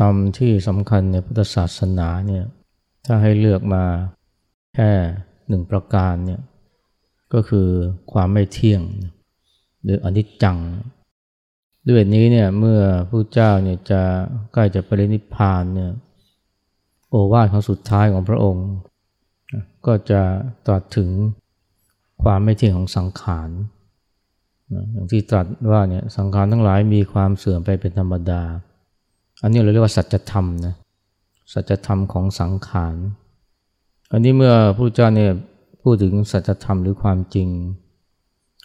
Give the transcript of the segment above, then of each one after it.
ธรรมที่สำคัญในพุทธศาสนาเนี่ยถ้าให้เลือกมาแค่หนึ่งประการเนี่ยก็คือความไม่เที่ยงหรืออนิจจัง ด้วยนี้เนี่ยเมื่อพระเจ้าเนี่ยจะใกล้จะปรินิพพานเนี่ยโอวาทของสุดท้ายของพระองค์ ก็จะตรัสถึงความไม่เที่ยงของสังขารอย่างที่ตรัสว่าเนี่ยสังขารทั้งหลายมีความเสื่อมไปเป็นธรรมดา อันนี้เราเรียกว่าสัจธรรมนะสัจธรรมของสังขารอันนี้เมื่อพระเจ้าเนี่ยพูดถึงสัจธรรมหรือความจริง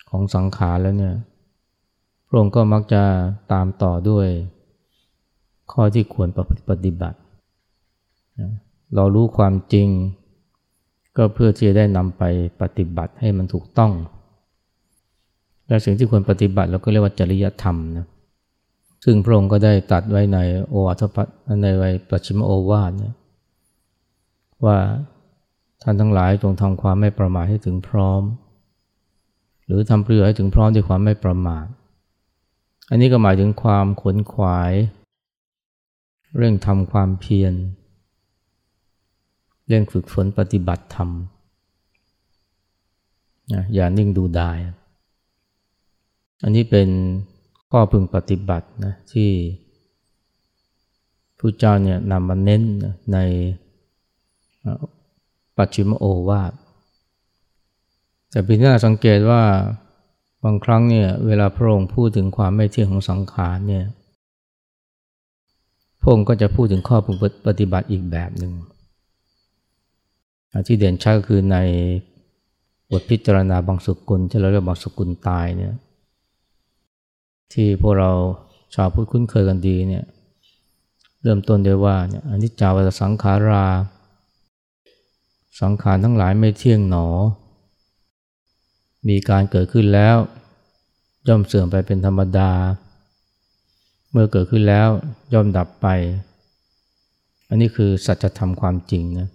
ของสังขารแล้วเนี่ยพระองค์ก็มักจะตามต่อด้วย ข้อที่ควรปฏิบัติ เรารู้ความจริง ก็เพื่อที่จะได้นำไปปฏิบัติให้มันถูกต้อง และสิ่งที่ควรปฏิบัติเราก็เรียกว่าจริยธรรมนะ ซึ่งพระองค์ก็ได้ตัดไว้ในโอวาทปัในไวปัจฉิมโอวาทเนี่ยว่าท่านทั้งหลายจงทำความไม่ประมาทให้ถึงพร้อม หรือทำประโยชน์ให้ถึงพร้อมด้วยความไม่ประมาท อันนี้ก็หมายถึงความขนขวาย เรื่องทำความเพียรเรื่องฝึกฝนปฏิบัติธรรมอย่านิ่งดูดาย อันนี้เป็น ข้อพึงปฏิบัตินะที่ผู้เจ้าเนี่ยนำมาเน้นในปัจฉิมโอวาทแต่เป็นที่น่าสังเกตว่าบางครั้งเนี่ยเวลาพระองค์พูดถึงความไม่เที่ยงของสังขารเนี่ยพระองค์ก็จะพูดถึงข้อพึงปฏิบัติอีกแบบหนึ่งที่เด่นชัดก็คือในบทพิจารณาบางสุกุลที่เราเรียกบางสุกุลตายเนี่ย ที่พวกเราชาวพุทธคุ้นเคยกันดีเนี่ยเริ่มต้นด้วยว่าเนี่ยอนิจจาวัตสังขารา สังขารทั้งหลายไม่เที่ยงหนอ มีการเกิดขึ้นแล้ว ย่อมเสื่อมไปเป็นธรรมดา เมื่อเกิดขึ้นแล้วย่อมดับไป อันนี้คือสัจธรรมความจริงนะ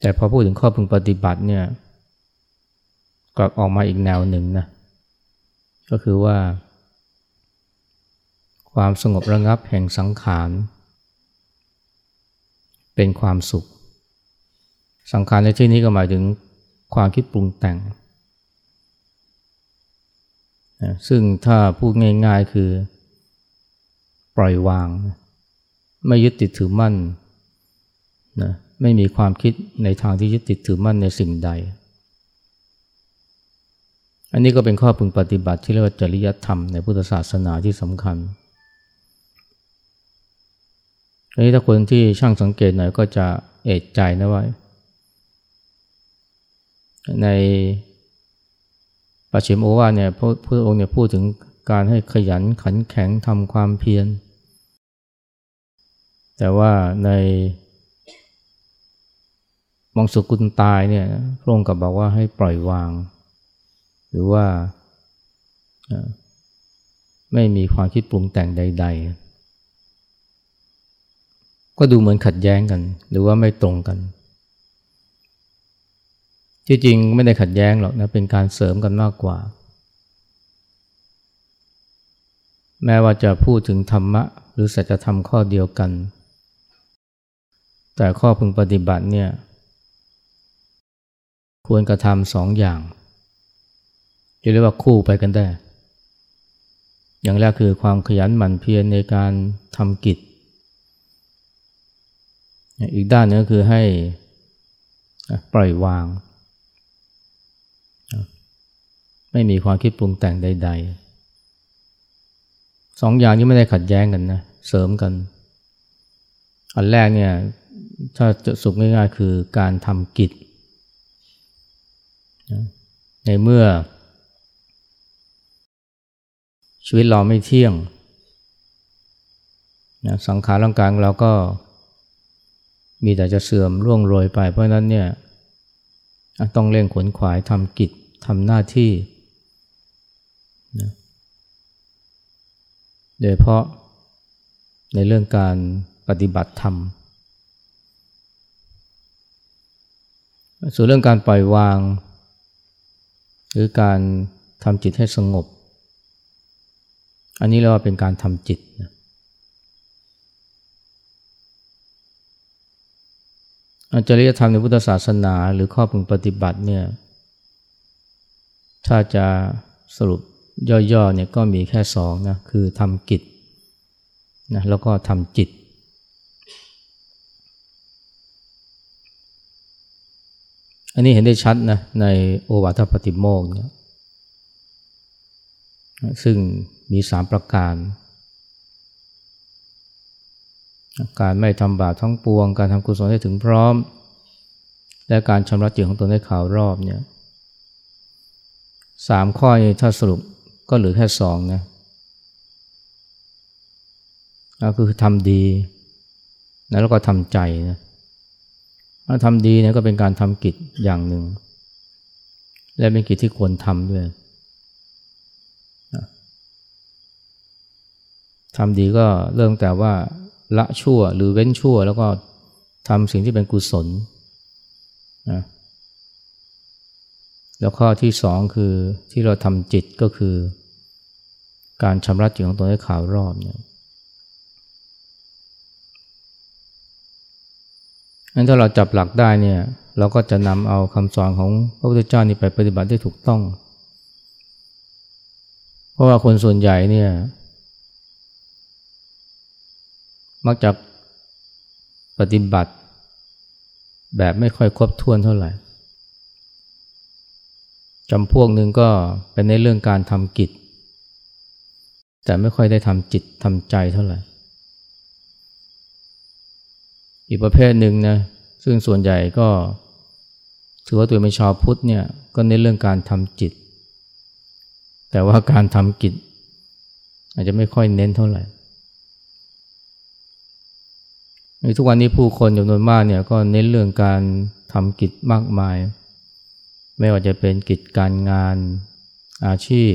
แต่พอพูดถึงข้อพึงปฏิบัติเนี่ยกลับออกมาอีกแนวหนึ่งนะก็คือว่า ความสงบระงับแห่งสังขาร เป็นความสุข สังขารในที่นี้ก็หมายถึงความคิดปรุงแต่ง ซึ่งถ้าพูดง่ายๆคือ ปล่อยวาง ไม่ยึดติดถือมั่นนะไม่มีความคิดในทางที่ยึดติดถือมั่นในสิ่งใด อันนี้ก็เป็นข้อพึงปฏิบัติที่เรียกว่าจริยธรรมในพุทธศาสนาที่สำคัญ อันนี้ถ้าคนที่ช่างสังเกตหน่อยก็จะเอกใจนะว่าในปัจฉิมโอวาเนี่ยพระพุทธองค์เนี่ยพูดถึงการให้ขยันขันแข็งทำความเพียร แต่ว่าในมองสุกุลตายเนี่ยพระองค์กับบอกว่าให้ปล่อยวาง หรือว่าไม่มีความคิดปรุงแต่งใด ๆ ก็ดูเหมือนขัดแย้งกัน หรือว่าไม่ตรงกัน ที่จริงไม่ได้ขัดแย้งหรอกนะเป็นการเสริมกันมากกว่า แม้ว่าจะพูดถึงธรรมะ หรือสัจธรรมข้อเดียวกัน แต่ข้อพึงปฏิบัติเนี่ยควรกระทำสองอย่างจะเรียกว่าคู่ไปกันได้ อย่างแรกคือความขยันหมั่นเพียรในการทำกิจ อีกด้านนึงก็คือให้ปล่อยวาง ไม่มีความคิดปรุงแต่งใด ๆ สองอย่างนี้ไม่ได้ขัดแย้งกันนะ เสริมกัน อันแรกเนี่ยถ้าจะสุกง่ายๆคือการทำกิจ ในเมื่อ ชีวิตเราไม่เที่ยงนะสังขารร่างกายเราก็ มีแต่จะเสื่อมร่วงโรยไป เพราะนั้นเนี่ยต้องเร่งขวนขวายทำกิจทำหน้าที่นะโดยเพราะในเรื่องการปฏิบัติธรรม ส่วนเรื่องการปล่อยวาง หรือการทำจิตให้สงบ อันนี้เราว่าเป็นการทำจิตนะ จริยธรรมในพุทธศาสนาหรือข้อพึงปฏิบัติเนี่ยถ้าจะสรุปย่อๆเนี่ยก็มีแค่สองนะคือทำกิจนะแล้วก็ทำจิต อันนี้เห็นได้ชัดนะในโอวาทปฏิโมกเนี่ยซึ่งมีสามประการ การไม่ทำบาปทั้งปวง การทำกุศลให้ถึงพร้อม และการชำระจิตของตนให้ขาวรอบเนี่ยสามข้อนี้ถ้าสรุปก็เหลือแค่สองนะก็คือทำดีแล้วก็ทำใจนะถ้าทำดีเนี่ยก็เป็นการทำกิจอย่างหนึ่ง และเป็นกิจที่ควรทำด้วยทำดีก็เริ่มแต่ว่า ละชั่วหรือเว้นชั่ว แล้วก็ทำสิ่งที่เป็นกุศลนะแล้วข้อที่สองคือที่เราทำจิตก็คือ การชำระจิตของตัวให้ขาวรอบเนี่ยงั้นถ้าเราจับหลักได้เนี่ยเราก็จะนำเอาคำสอนของพระพุทธเจ้านี่ไปปฏิบัติได้ถูกต้อง เพราะว่าคนส่วนใหญ่เนี่ย มักจะปฏิบัติ แบบไม่ค่อยครบถ้วนเท่าไหร่จำพวกหนึ่งก็เป็นในเรื่องการทำกิจ แต่ไม่ค่อยได้ทำจิตทำใจเท่าไหร่ อีกประเภทหนึ่งนะซึ่งส่วนใหญ่ก็ถือว่าตัวเป็นชาวพุทธเนี่ยก็ในเรื่องการทำจิต แต่ว่าการทำกิจ อาจจะไม่ค่อยเน้นเท่าไหร่ใน ทุกวันนี้ผู้คนจำนวนมากเนี่ยก็เน้นเรื่องการทำกิจมากมาย ไม่ว่าจะเป็นกิจการงานอาชีพ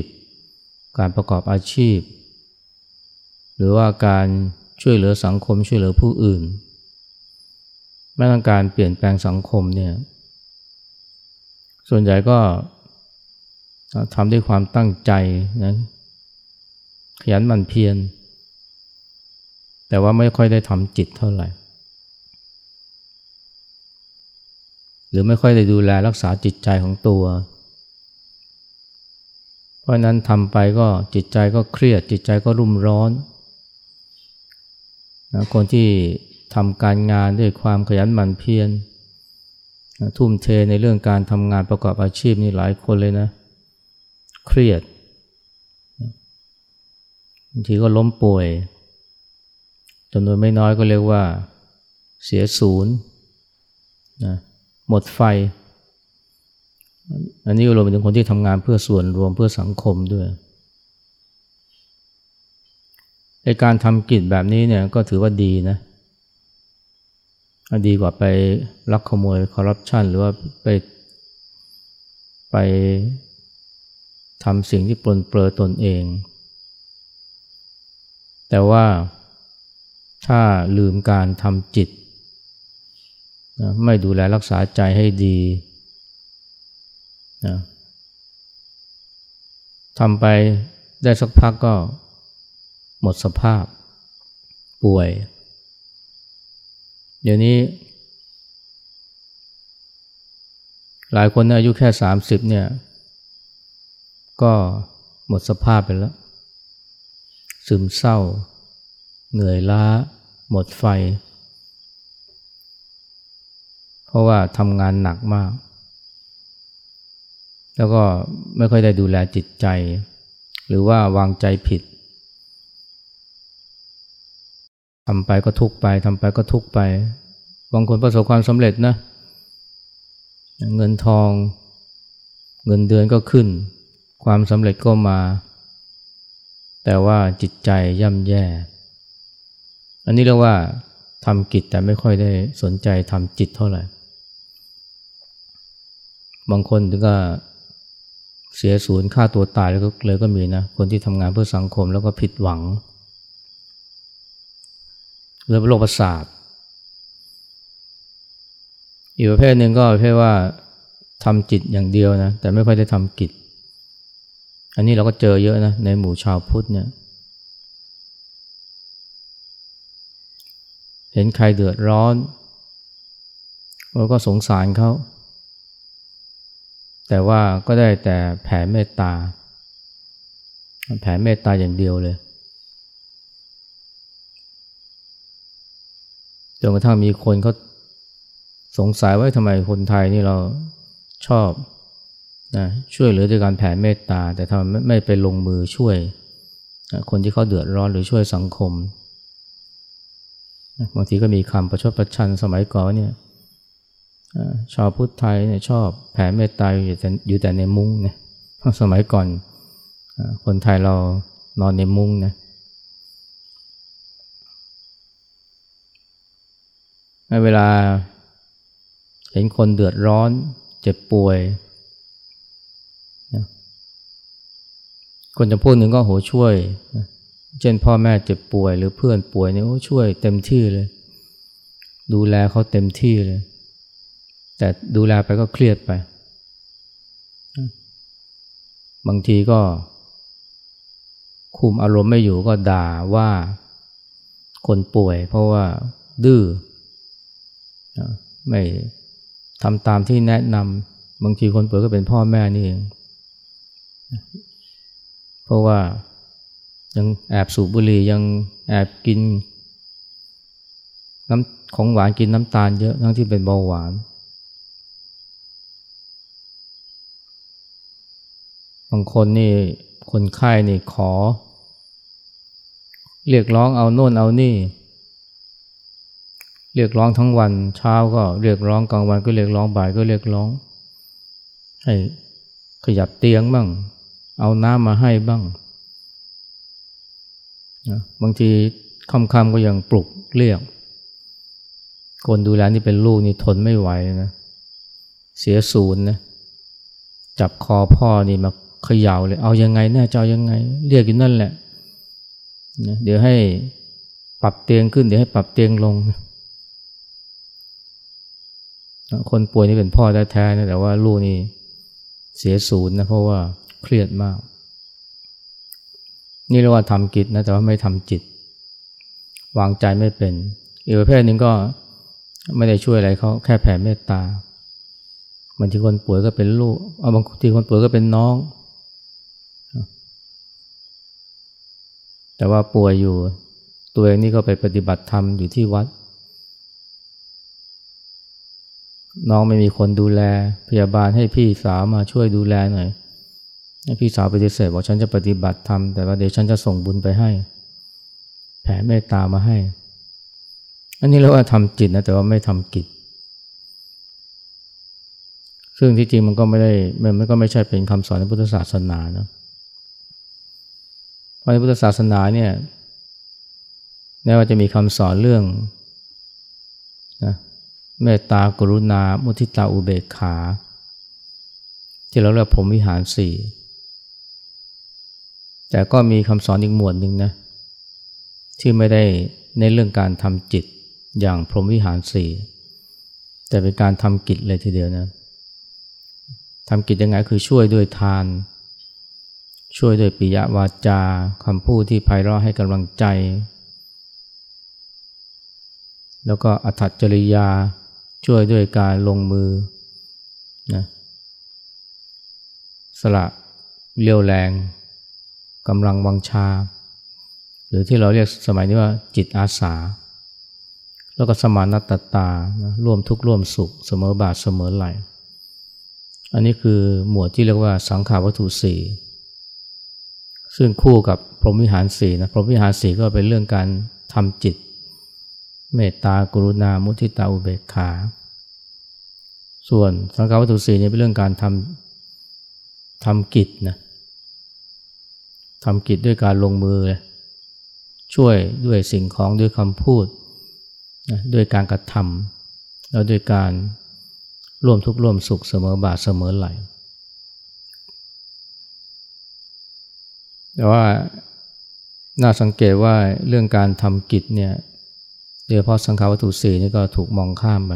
การประกอบอาชีพ หรือว่าการช่วยเหลือสังคมช่วยเหลือผู้อื่นแม้ทั้งการเปลี่ยนแปลงสังคมเนี่ยส่วนใหญ่ก็ทำด้วยความตั้งใจนะขยันหมั่นเพียรแต่ว่าไม่ค่อยได้ทำจิตเท่าไหร่ หรือไม่ค่อยได้ดูแลรักษาจิตใจของตัว เพราะนั้นทำไปก็จิตใจก็เครียด จิตใจก็รุ่มร้อนนะคนที่ทำการงานด้วยความขยันหมั่นเพียรนะทุ่มเทในเรื่องการทำงานประกอบอาชีพนี่หลายคนเลยนะ เครียดบางทีก็ล้มป่วยจำนวนไม่น้อยก็เรียกว่าเสียศูนย์นะ หมดไฟ อันนี้รวมไปถึงคนที่ทำงานเพื่อส่วนรวมเพื่อสังคมด้วยในการทำกิจแบบนี้เนี่ยก็ถือว่าดีนะ ดีกว่าไปลักขโมยคอร์รัปชันหรือว่าไปไปทำสิ่งที่ปลนเปลือตนเอง แต่ว่าถ้าลืมการทำจิต นะไม่ดูแลรักษาใจให้ดีนะทำไปได้สักพักก็หมดสภาพป่วย เดี๋ยวนี้ หลายคนอายุแค่สามสิบเนี่ย ก็หมดสภาพไปแล้ว ซึมเศร้า เหนื่อยล้า หมดไฟ เพราะว่าทำงานหนักมาก แล้วก็ไม่ค่อยได้ดูแลจิตใจ หรือว่าวางใจผิดทำไปก็ทุกไปทำไปก็ทุกไปบางคนประสบความสำเร็จนะ เงินทอง เงินเดือนก็ขึ้น ความสำเร็จก็มา แต่ว่าจิตใจย่ำแย่ อันนี้เรียกว่าทำกิจแต่ไม่ค่อยได้สนใจทำจิตเท่าไหร่ บางคนถึงก็เสียศูนย์ฆ่าตัวตายแล้วก็เลยก็มีนะ คนที่ทำงานเพื่อสังคมแล้วก็ผิดหวังเรื่องโรคประสาทอีกประเภทหนึ่งก็ประเภทว่าทำจิตอย่างเดียวนะ แต่ไม่ค่อยได้ทำกิจ อันนี้เราก็เจอเยอะนะ ในหมู่ชาวพุทธเนี่ย เห็นใครเดือดร้อนเราก็สงสารเขา แต่ว่าก็ได้แต่แผ่เมตตา แผ่เมตตาอย่างเดียวเลยจนกระทั่งมีคนเขาสงสัยว่าทำไมคนไทยนี่เราชอบนะช่วยเหลือด้วยการแผ่เมตตา แต่ทำไมไม่ไปลงมือช่วย คนที่เขาเดือดร้อนหรือช่วยสังคมบางทีก็มีคำประชดประชันสมัยก่อนเนี่ย ชาวพุทธไทยเนี่ยชอบแผ่เมตตาอยู่แต่อยู่แต่ในมุ้งนี่ยสมัยก่อนคนไทยเรานอนในมุ้งนะเวลาเห็นคนเดือดร้อนเจ็บป่วยคนจะพูดหนึ่งก็โหช่วย เช่นพ่อแม่เจ็บป่วยหรือเพื่อนป่วยเนี่ยโอ้ช่วยเต็มที่เลย ดูแลเขาเต็มที่เลย แต่ดูแลไปก็เครียดไป บางทีก็ คุมอารมณ์ไม่อยู่ก็ด่าว่าคนป่วย เพราะว่าดื้อไม่ทำตามที่แนะนำบางทีคนป่วยก็เป็นพ่อแม่นี่เอง เพราะว่ายังแอบสูบบุหรี่ยังแอบกินน้ำของหวานกินน้ำตาลเยอะทั้งที่เป็นเบาหวาน บางคนนี่คนไข้นี่ขอ เรียกร้องเอาโน่นเอานี่ เรียกร้องทั้งวันเช้าก็เรียกร้องกลางวันก็เรียกร้องบ่ายก็เรียกร้อง ให้ขยับเตียงบ้าง เอาน้ำมาให้บ้างนะบางทีค่ำๆก็ยังปลุกเรียก คนดูแลนี่เป็นลูกนี่ทนไม่ไหวนะ เสียศูนย์นะ จับคอพ่อนี่มา ขย่าเลย เอายังไงแน่จะเอายังไง เรียกอยู่นั่นแหละนะเดี๋ยวให้ปรับเตียงขึ้น เดี๋ยวให้ปรับเตียงลง คนป่วยนี่เป็นพ่อแท้ๆนะแต่ว่าลูกนี่เสียศูนย์นะเพราะว่าเครียดมาก นี่เรียกว่าทำกิจนะแต่ว่าไม่ทำจิต วางใจไม่เป็น อีกประเภทหนึ่งก็ไม่ได้ช่วยอะไรเขาแค่แผ่เมตตาบางทีคนป่วยก็เป็นลูก เอาบางทีคนป่วยก็เป็นน้อง แต่ว่าป่วยอยู่ ตัวเองนี่ก็ไปปฏิบัติธรรมอยู่ที่วัด น้องไม่มีคนดูแล พยาบาลให้พี่สาวมาช่วยดูแลหน่อยพี่สาวปฏิเสธบอกฉันจะปฏิบัติธรรมแต่ว่าเดี๋ยวฉันจะส่งบุญไปให้ แผ่เมตตามาให้ อันนี้เรียกว่าทำจิตนะแต่ว่าไม่ทำกิจ ซึ่งที่จริงมันก็ไม่ได้มันก็ไม่ใช่เป็นคำสอนในพุทธศาสนานะเพราะ ในพุทธศาสนาเนี่ยแม้ว่าจะมีคำสอนเรื่องนะเมตตากรุณา มุทิตาอุเบกขา ที่เราเรียกผมวิหารสี่แต่ก็มีคำสอนอีกหมวดหนึ่งนะที่ไม่ได้ในเรื่องการทำจิตอย่างพรหมวิหารสี่แต่เป็นการทำกิจเลยทีเดียวนะทำกิจยังไงคือช่วยด้วยทาน ช่วยด้วยปิยวาจาคำพูดที่ไพเราะให้กำลังใจ แล้วก็อัตจริยาช่วยด้วยการลงมือนะสละเลี้ยวแรงกำลังวังชา หรือที่เราเรียกสมัยนี้ว่าจิตอาสา แล้วก็สมานัตตานะร่วมทุกข์ร่วมสุขเสมอบาทเสมอไหลอันนี้คือหมวดที่เรียกว่าสังขาวัตถุสี่ ซึ่งคู่กับพรหมวิหารสี่นะพรหมวิหารสี่ก็เป็นเรื่องการทำจิต เมตตากรุณามุทิตาอุเบกขา ส่วนสังขาวัตถุสี่นี่เป็นเรื่องการทำทำกิจนะทำกิจด้วยการลงมือ ช่วยด้วยสิ่งของด้วยคำพูดนะด้วยการกระทำแล้วด้วยการร่วมทุกข์ร่วมสุขเสมอบาทเสมอไหล แต่ว่าน่าสังเกตว่าเรื่องการทำกิจเนี่ยโดยเฉพาะสังขาวัตถุสี่นี่ก็ถูกมองข้ามไป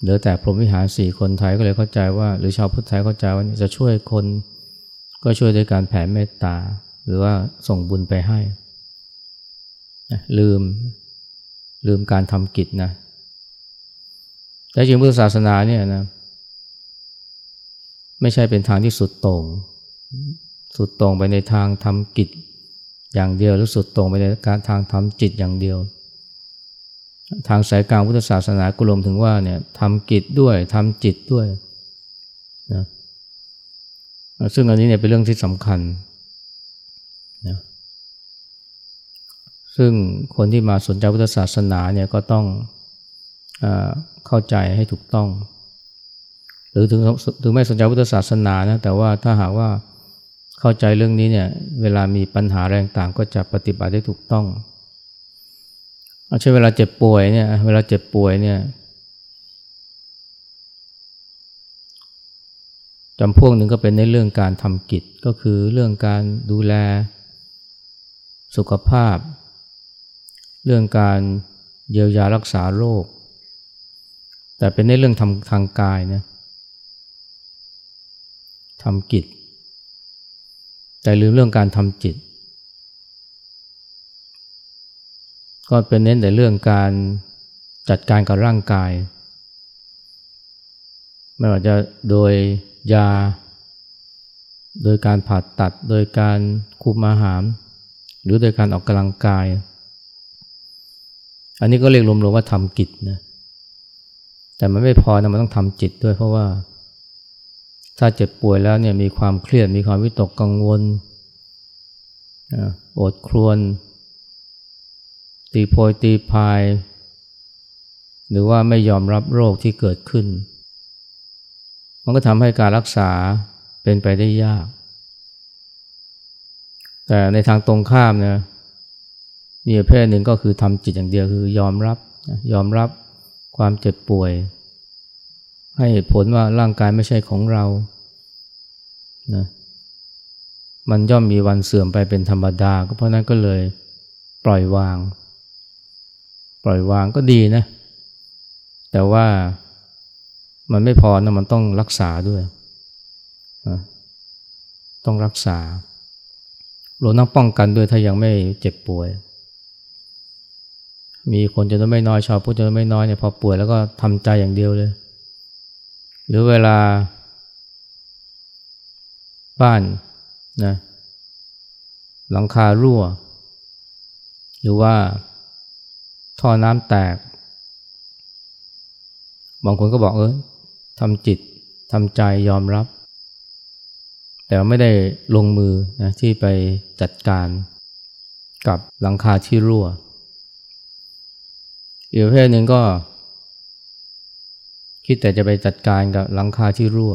เหลือแต่พรหมวิหารสี่คนไทยก็เลยเข้าใจว่า หรือชาวพุทธไทยเข้าใจว่าจะช่วยคนก็ช่วยด้วยการแผ่เมตตา หรือว่าส่งบุญไปให้ ลืมลืมการทำกิจนะ แต่จริงพุทธศาสนาเนี่ยนะ ไม่ใช่เป็นทางที่สุดโต่ง สุดต่งไปในทางทำกิจอย่างเดียว หรือสุดต่งไปในการทางทำจิตอย่างเดียว ทางสายกลางพุทธศาสนากุลมถึงว่าเนี่ยทำกิจด้วยทำจิตด้วยนะซึ่งอันนี้เนี่ยเป็นเรื่องที่สำคัญนะซึ่งคนที่มาสนใจพุทธศาสนาเนี่ยก็ต้องอเข้าใจให้ถูกต้อง หรือถึงถึงไม่สนใจพุทธศาสนานะแต่ว่าถ้าหากว่า เข้าใจเรื่องนี้เนี่ยเวลามีปัญหาแรงต่างก็จะปฏิบัติได้ถูกต้องเอาเช่เวลาเจ็บป่วยเนี่ยเวลาเจ็บป่วยเนี่ยจำพวกหนึ่งก็เป็นในเรื่องการทำกิจก็คือเรื่องการดูแลสุขภาพ เรื่องการเยียวยารักษาโรค แต่เป็นในเรื่องทำทางกายนะทำกิจ แต่ลืมเรื่องการทำจิต ก็เป็นเน้นแต่เรื่องการจัดการกับร่างกาย ไม่ว่าจะโดยยา โดยการผ่าตัด โดยการคุมอาหาร หรือโดยการออกกำลังกาย อันนี้ก็เรียกรวมๆว่าทำกิจนะแต่มันไม่พอนะมันต้องทำจิตด้วยเพราะว่า ถ้าเจ็บป่วยแล้วเนี่ยมีความเครียดมีความวิตกกังวลอดครวน ตีโพยตีพาย หรือว่าไม่ยอมรับโรคที่เกิดขึ้น มันก็ทำให้การรักษาเป็นไปได้ยาก แต่ในทางตรงข้ามนะมีเภทหนึ่งก็คือทำจิตอย่างเดียวคือยอมรับยอมรับความเจ็บป่วย ให้เหตุผลว่าร่างกายไม่ใช่ของเรานะมันย่อมมีวันเสื่อมไปเป็นธรรมดา ก็เพราะนั้นก็เลยปล่อยวาง ปล่อยวางก็ดีนะ แต่ว่ามันไม่พอนะมันต้องรักษาด้วย ต้องรักษาเราต้งป้องกันด้วยถ้ายังไม่เจ็บป่วย มีคนจำนวนไม่น้อยชาวพุทธจำนวนไม่น้อยเนี่ยพอป่วยแล้วก็ทำใจอย่างเดียวเลย หรือเวลาบ้านนะหลังคารั่ว หรือว่าท่อน้ำแตก บางคนก็บอกเออทำจิตทำใจยอมรับ แต่ไม่ได้ลงมือนะที่ไปจัดการกับหลังคาที่รั่ว อีกประเภทหนึ่งก็ คิดแต่จะไปจัดการกับหลังคาที่รั่ว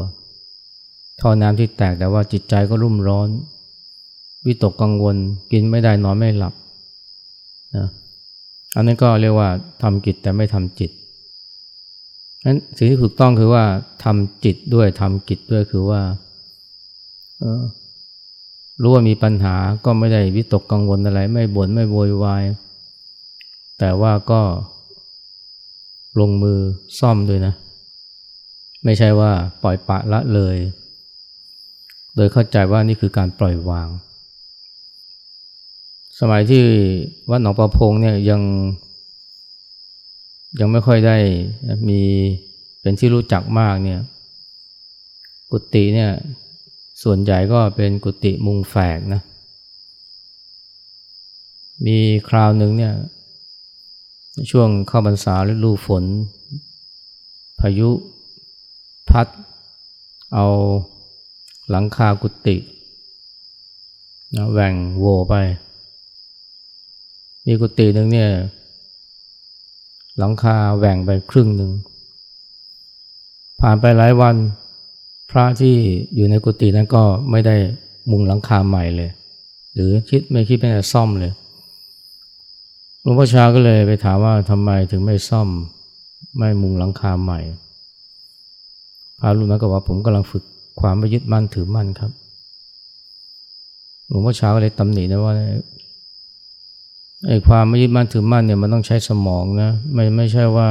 ท่อน้ำที่แตกแต่ว่าจิตใจก็รุ่มร้อน วิตกกังวลกินไม่ได้นอนไม่หลับนะอันนี้ก็เรียกว่าทำกิจแต่ไม่ทำจิตนั้นสิ่งที่ถูกต้องคือว่าทำจิตด้วยทำกิจด้วยคือว่ารู้ว่ามีปัญหาก็ไม่ได้วิตกกังวลอะไร ไม่บน่นไม่โวยวาย แต่ว่าก็ลงมือซ่อมด้วยนะ ไม่ใช่ว่าปล่อยปะละเลย โดยเข้าใจว่านี่คือการปล่อยวาง สมัยที่วัดหนองประพงเนี่ยยัง ยังไม่ค่อยได้มีเป็นที่รู้จักมากเนี่ย กุฏิเนี่ยส่วนใหญ่ก็เป็นกุฏิมุงแฝกนะ มีคราวหนึ่งเนี่ยช่วงเข้าพรรษาฤดูฝน พายุ พัดเอาหลังคากุฏินะแหว่งโวไปมีกุฏิหนึ่งเนี่ยหลังคาแหว่งไปครึ่งหนึ่ง ผ่านไปหลายวัน พระที่อยู่ในกุฏินั้นก็ไม่ได้มุงหลังคาใหม่เลย หรือคิดไม่คิดไม่ได้ซ่อมเลยหลวงพ่อชาก็เลยไปถามว่าทำไมถึงไม่ซ่อมไม่มุงหลังคาใหม่ พระรูปนั้นก็ว่าผมกำลังฝึกความไม่ยึดมั่นถือมั่นครับ หลวงพ่อเช้าก็เลยตำหนินะว่าไอ้ความไม่ยึดมั่นถือมั่นเนี่ยมันต้องใช้สมองนะไม่ไม่ใช่ว่า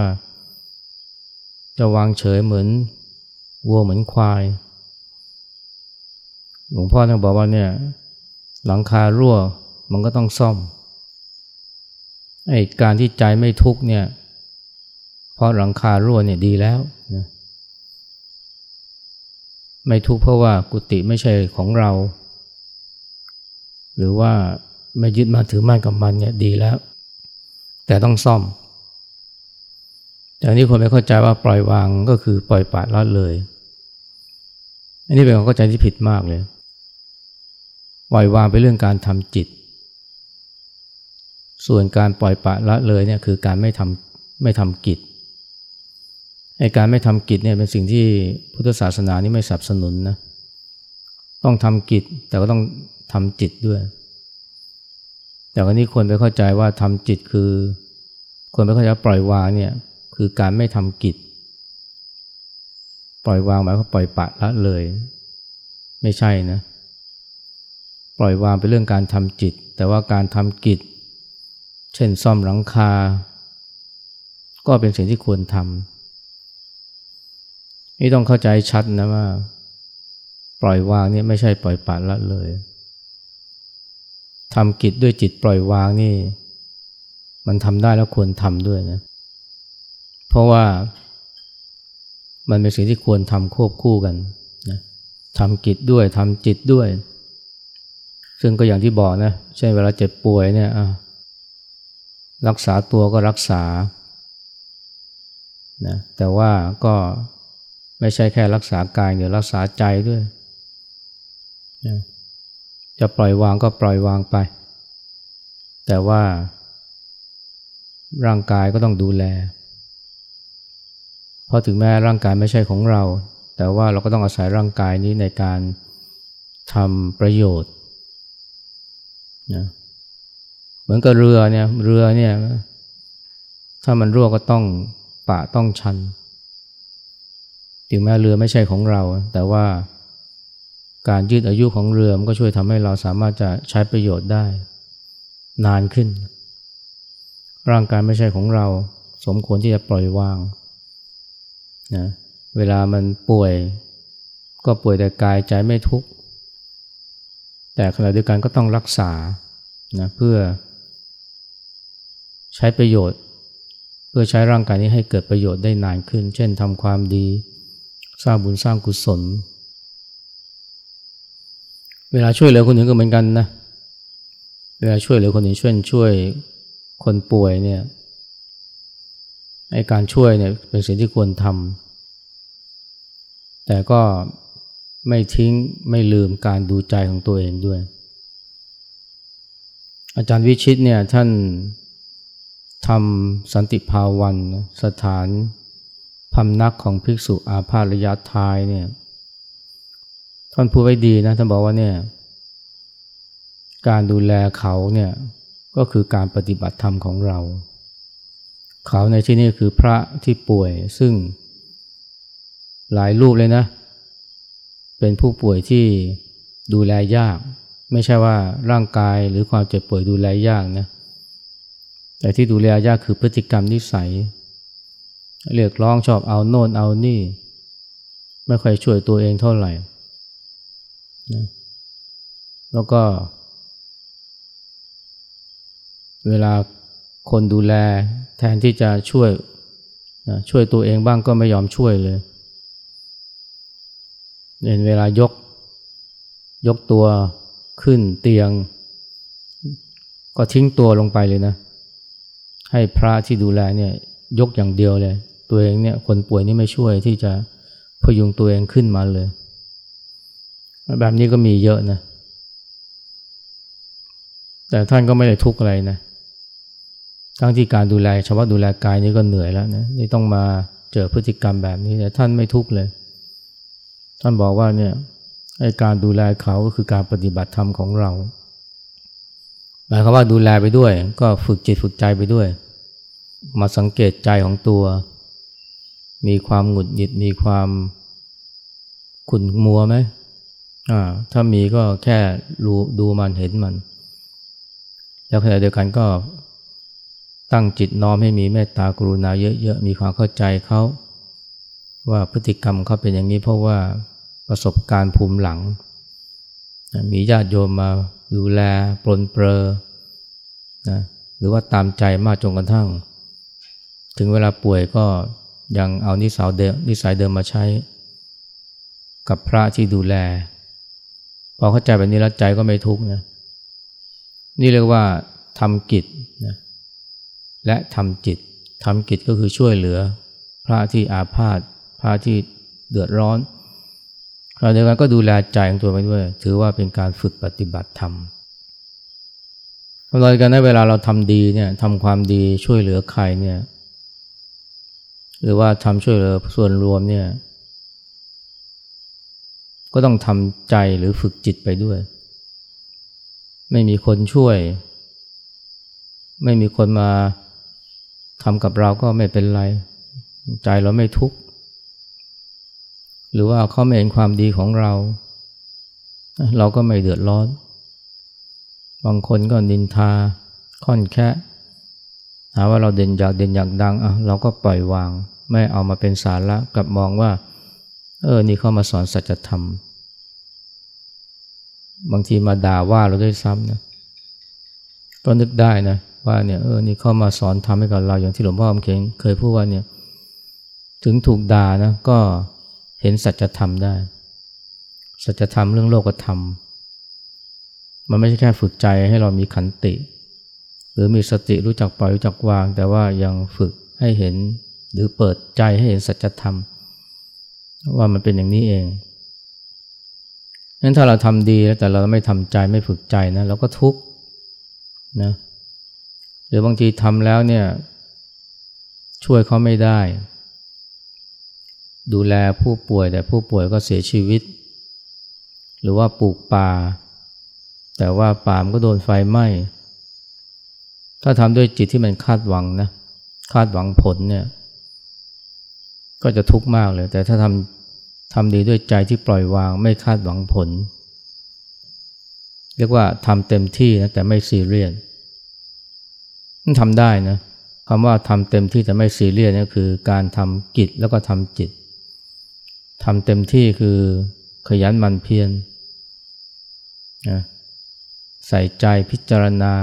จะวางเฉยเหมือนวัวเหมือนควาย หลวงพ่อท่านบอกว่าเนี่ย หลังคารั่วมันก็ต้องซ่อมไอ้การที่ใจไม่ทุกเนี่ย เพราะหลังคารั่วเนี่ยดีแล้วนะ ไม่ทุกข์เพราะว่ากุฏิไม่ใช่ของเรา หรือว่าไม่ยึดมาถือมั่นกับมันเนี่ยดีแล้ว แต่ต้องซ่อม แต่นี้คนไม่เข้าใจว่าปล่อยวางก็คือปล่อยปละละเลย อันนี้เป็นความเข้าใจที่ผิดมากเลย ปล่อยวางเป็นเรื่องการทำจิต ส่วนการปล่อยปละละเลยเนี่ยคือการไม่ทำไม่ทำกิจ ไอการไม่ทำกิจเนี่ยเป็นสิ่งที่พุทธศาสนานี่ไม่สนับสนุนนะ ต้องทำกิจแต่ก็ต้องทำจิตด้วย แต่วันนี้คนไปเข้าใจว่าทำจิตคือคนไปเข้าใจว่าปล่อยวางเนี่ยคือการไม่ทำกิจ ปล่อยวางหมายว่าปล่อยปะละเลย ไม่ใช่นะ ปล่อยวางเป็นเรื่องการทำจิต แต่ว่าการทำกิจ เช่นซ่อมหลังคา ก็เป็นสิ่งที่ควรทำ นี่ต้องเข้าใจชัดนะว่า ปล่อยวางนี่ไม่ใช่ปล่อยปละละเลยทำกิจด้วยจิตปล่อยวางนี่ มันทำได้แล้วควรทำด้วยนะ เพราะว่ามันเป็นสิ่งที่ควรทำควบคู่กันนะทำกิจด้วยทำจิตด้วย ซึ่งก็อย่างที่บอกนะใช่เวลาเจ็บป่วยเนี่ยรักษาตัวก็รักษานะแต่ว่าก็ ไม่ใช่แค่รักษากายเดี๋ยวรักษาใจด้วยจะปล่อยวางก็ปล่อยวางไป แต่ว่า ร่างกายก็ต้องดูแล เพราะถึงแม้ร่างกายไม่ใช่ของเรา แต่ว่าเราก็ต้องอาศัยร่างกายนี้ในการทำประโยชน์นะเหมือนกับเรือเนี่ยเรือเนี่ยถ้ามันรั่วก็ต้องปะต้องชัน ถึงแม้เรือไม่ใช่ของเรา แต่ว่าการยืดอายุของเรือมันก็ช่วยทำให้เราสามารถจะใช้ประโยชน์ได้ นานขึ้น ร่างกายไม่ใช่ของเรา สมควรที่จะปล่อยวางนะเวลามันป่วย ก็ป่วยแต่กายใจไม่ทุกข์แต่ขณะเดียวกันก็ต้องรักษานะเพื่อใช้ประโยชน์ เพื่อใช้ร่างกายนี้ให้เกิดประโยชน์ได้นานขึ้น เช่นทำความดี สร้างบุญสร้างกุศล เวลาช่วยเหลือคนอื่นก็เหมือนกันนะ เวลาช่วยเหลือคนอื่นช่วยช่วยคนป่วยเนี่ยไอการช่วยเนี่ยเป็นสิ่งที่ควรทำแต่ก็ไม่ทิ้งไม่ลืมการดูใจของตัวเองด้วย อาจารย์วิชิตเนี่ยท่านทำสันติภาวันสถาน พำนักของภิกษุอาพาธระยะทายเนี่ยท่านพูดไว้ดีนะท่านบอกว่าเนี่ยการดูแลเขาเนี่ยก็คือการปฏิบัติธรรมของเรา เขาในที่นี้คือพระที่ป่วยซึ่งหลายรูปเลยนะ เป็นผู้ป่วยที่ดูแลยาก ไม่ใช่ว่าร่างกายหรือความเจ็บป่วยดูแลยากนะแต่ที่ดูแลยากคือพฤติกรรมนิสัย เรียกร้องชอบเอาโน่นเอานี่ ไม่ค่อยช่วยตัวเองเท่าไหร่นะแล้วก็ เวลาคนดูแลแทนที่จะช่วยนะช่วยตัวเองบ้างก็ไม่ยอมช่วยเลยเห็นเวลายก ยกตัวขึ้นเตียง ก็ทิ้งตัวลงไปเลยนะ ให้พระที่ดูแลเนี่ยยกอย่างเดียวเลย ตัวเองเนี่ยคนป่วยนี่ไม่ช่วยที่จะพยุงตัวเองขึ้นมาเลย แบบนี้ก็มีเยอะนะ แต่ท่านก็ไม่ได้ทุกข์อะไรนะทั้งที่การดูแลเฉพาะดูแลกายนี่ก็เหนื่อยแล้วนะนี่ต้องมาเจอพฤติกรรมแบบนี้แต่ท่านไม่ทุกข์เลย ท่านบอกว่าเนี่ยไอการดูแลเขาก็คือการปฏิบัติธรรมของเราหมายความว่าดูแลไปด้วย ก็ฝึกจิตฝึกใจไปด้วย มาสังเกตใจของตัว มีความหงุดหงิดมีความขุ่นมัวไหมอ่าถ้ามีก็แค่รู้ดูมันเห็นมัน แล้วขณะเดียวกันก็ตั้งจิตน้อมให้มีเมตตากรุณาเยอะๆ มีความเข้าใจเขาว่าพฤติกรรมเขาเป็นอย่างนี้เพราะว่าประสบการณ์ภูมิหลัง มีญาติโยมมาดูแลปลนเปลอนะหรือว่าตามใจมากจนกระทั่ง ถึงเวลาป่วยก็ ยังเอานิสัยเดิมนิสัยเดิมมาใช้ กับพระที่ดูแล พอเข้าใจแบบนี้แล้วใจก็ไม่ทุกข์นะนี่เรียกว่าทำกิจนะและทำจิตทำกิจก็คือช่วยเหลือ พระที่อาพาธพระที่เดือดร้อนคราวเดียวกันก็ดูแลใจของตัวไปด้วย ถือว่าเป็นการฝึกปฏิบัติธรรมเรากันในเวลาเราทำดีเนี่ยทำความดีช่วยเหลือใครเนี่ย หรือว่าทำช่วยเหลือส่วนรวมเนี่ย ก็ต้องทำใจหรือฝึกจิตไปด้วย ไม่มีคนช่วย ไม่มีคนมาทำกับเราก็ไม่เป็นไร ใจเราไม่ทุกข์ หรือว่าเขาไม่เห็นความดีของเรา เราก็ไม่เดือดร้อน บางคนก็นินทา ค่อนแค่หาว่าเราเด่นอยากเด่นอยากดังอะเราก็ปล่อยวาง ไม่เอามาเป็นสาระกลับมองว่า เออ นี่เขามาสอนสัจธรรม บางทีมาด่าว่าเราด้วยซ้ำนะก็นึกได้นะว่าเนี่ยเออนี่เข้ามาสอนทำให้กับเราอย่างที่หลวงพ่อคำเขียนเคยพูดว่าเนี่ย ถึงถูกด่านะก็เห็นสัจธรรมได้ สัจธรรมเรื่องโลกธรรม มันไม่ใช่แค่ฝึกใจให้เรามีขันติ หรือมีสติรู้จักปล่อยรู้จักวาง แต่ว่ายังฝึกให้เห็น หรือเปิดใจให้เห็นสัจธรรม ว่ามันเป็นอย่างนี้เองงั้นถ้าเราทำดีแต่เราไม่ทำใจไม่ฝึกใจนะเราก็ทุกข์นะหรือบางทีทำแล้วเนี่ยช่วยเขาไม่ได้ ดูแลผู้ป่วยแต่ผู้ป่วยก็เสียชีวิต หรือว่าปลูกป่า แต่ว่าป่ามก็โดนไฟไหม้ถ้าทำด้วยจิตที่มันคาดหวังนะคาดหวังผลเนี่ย ก็จะทุกข์มากเลย แต่ถ้าทำทำดีด้วยใจที่ปล่อยวางไม่คาดหวังผล เรียกว่าทำเต็มที่นะแต่ไม่ซีเรียสมันทำได้นะคำว่าทำเต็มที่แต่ไม่ซีเรียสนี่คือการทำกิจแล้วก็ทำจิตทำเต็มที่คือขยันมันเพียรนะใส่ใจพิจารณา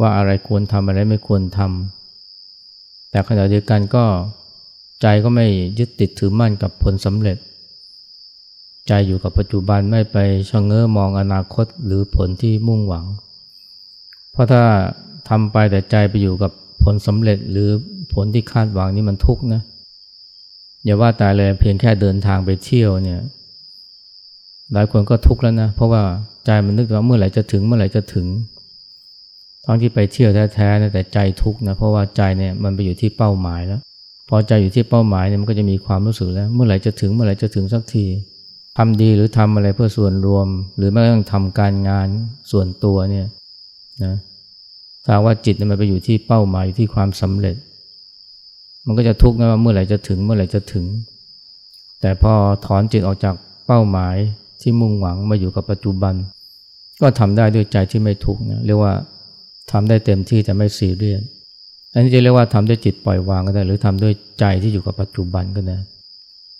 ว่าอะไรควรทำอะไรไม่ควรทำแต่ขณะเดียวกันก็ ใจก็ไม่ยึดติดถือมั่นกับผลสำเร็จ ใจอยู่กับปัจจุบันไม่ไปชะเง้อมองอนาคตหรือผลที่มุ่งหวัง เพราะถ้าทำไปแต่ใจไปอยู่กับผลสำเร็จหรือผลที่คาดหวังนี่มันทุกข์นะอย่าว่าตายเลยเพียงแค่เดินทางไปเที่ยวเนี่ยหลายคนก็ทุกข์แล้วนะ เพราะว่าใจมันนึกว่าเมื่อไหร่จะถึงเมื่อไหร่จะถึงทั้งที่ไปเที่ยวแท้ๆนะแต่ใจทุกข์นะเพราะว่าใจเนี่ยมันไปอยู่ที่เป้าหมายแล้ว พอใจอยู่ที่เป้าหมายเนี่ยมันก็จะมีความรู้สึกแล้ว เมื่อไหร่จะถึงเมื่อไหร่จะถึงสักทีทำดีหรือทำอะไรเพื่อส่วนรวม หรือแม้กระทั่งทำการงานส่วนตัวเนี่ยนะถ้าว่าจิตมันไปอยู่ที่เป้าหมายอยู่ที่ความสำเร็จ มันก็จะทุกข์นะว่าเมื่อไหร่จะถึงเมื่อไหร่จะถึง แต่พอถอนจิตออกจากเป้าหมายที่มุ่งหวังมาอยู่กับปัจจุบัน ก็ทำได้ด้วยใจที่ไม่ทุกข์นะเรียกว่าทำได้เต็มที่แต่ไม่ซีเรียส อันนี้จะเรียกว่าทำด้วยจิตปล่อยวางก็ได้ หรือทำด้วยใจที่อยู่กับปัจจุบันก็ได้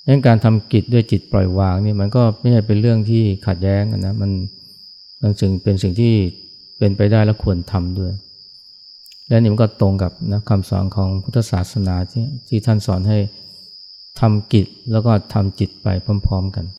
ดังการทำกิจด้วยจิตปล่อยวางนี่มันก็ไม่ใช่เป็นเรื่องที่ขัดแย้งนะมันมันสิ่งเป็นสิ่งที่เป็นไปได้และควรทำด้วย และนี่มันก็ตรงกับนะคำสอนของพุทธศาสนาที่ที่ท่านสอนให้ทำกิจแล้วก็ทำจิตไปพร้อม ๆ กัน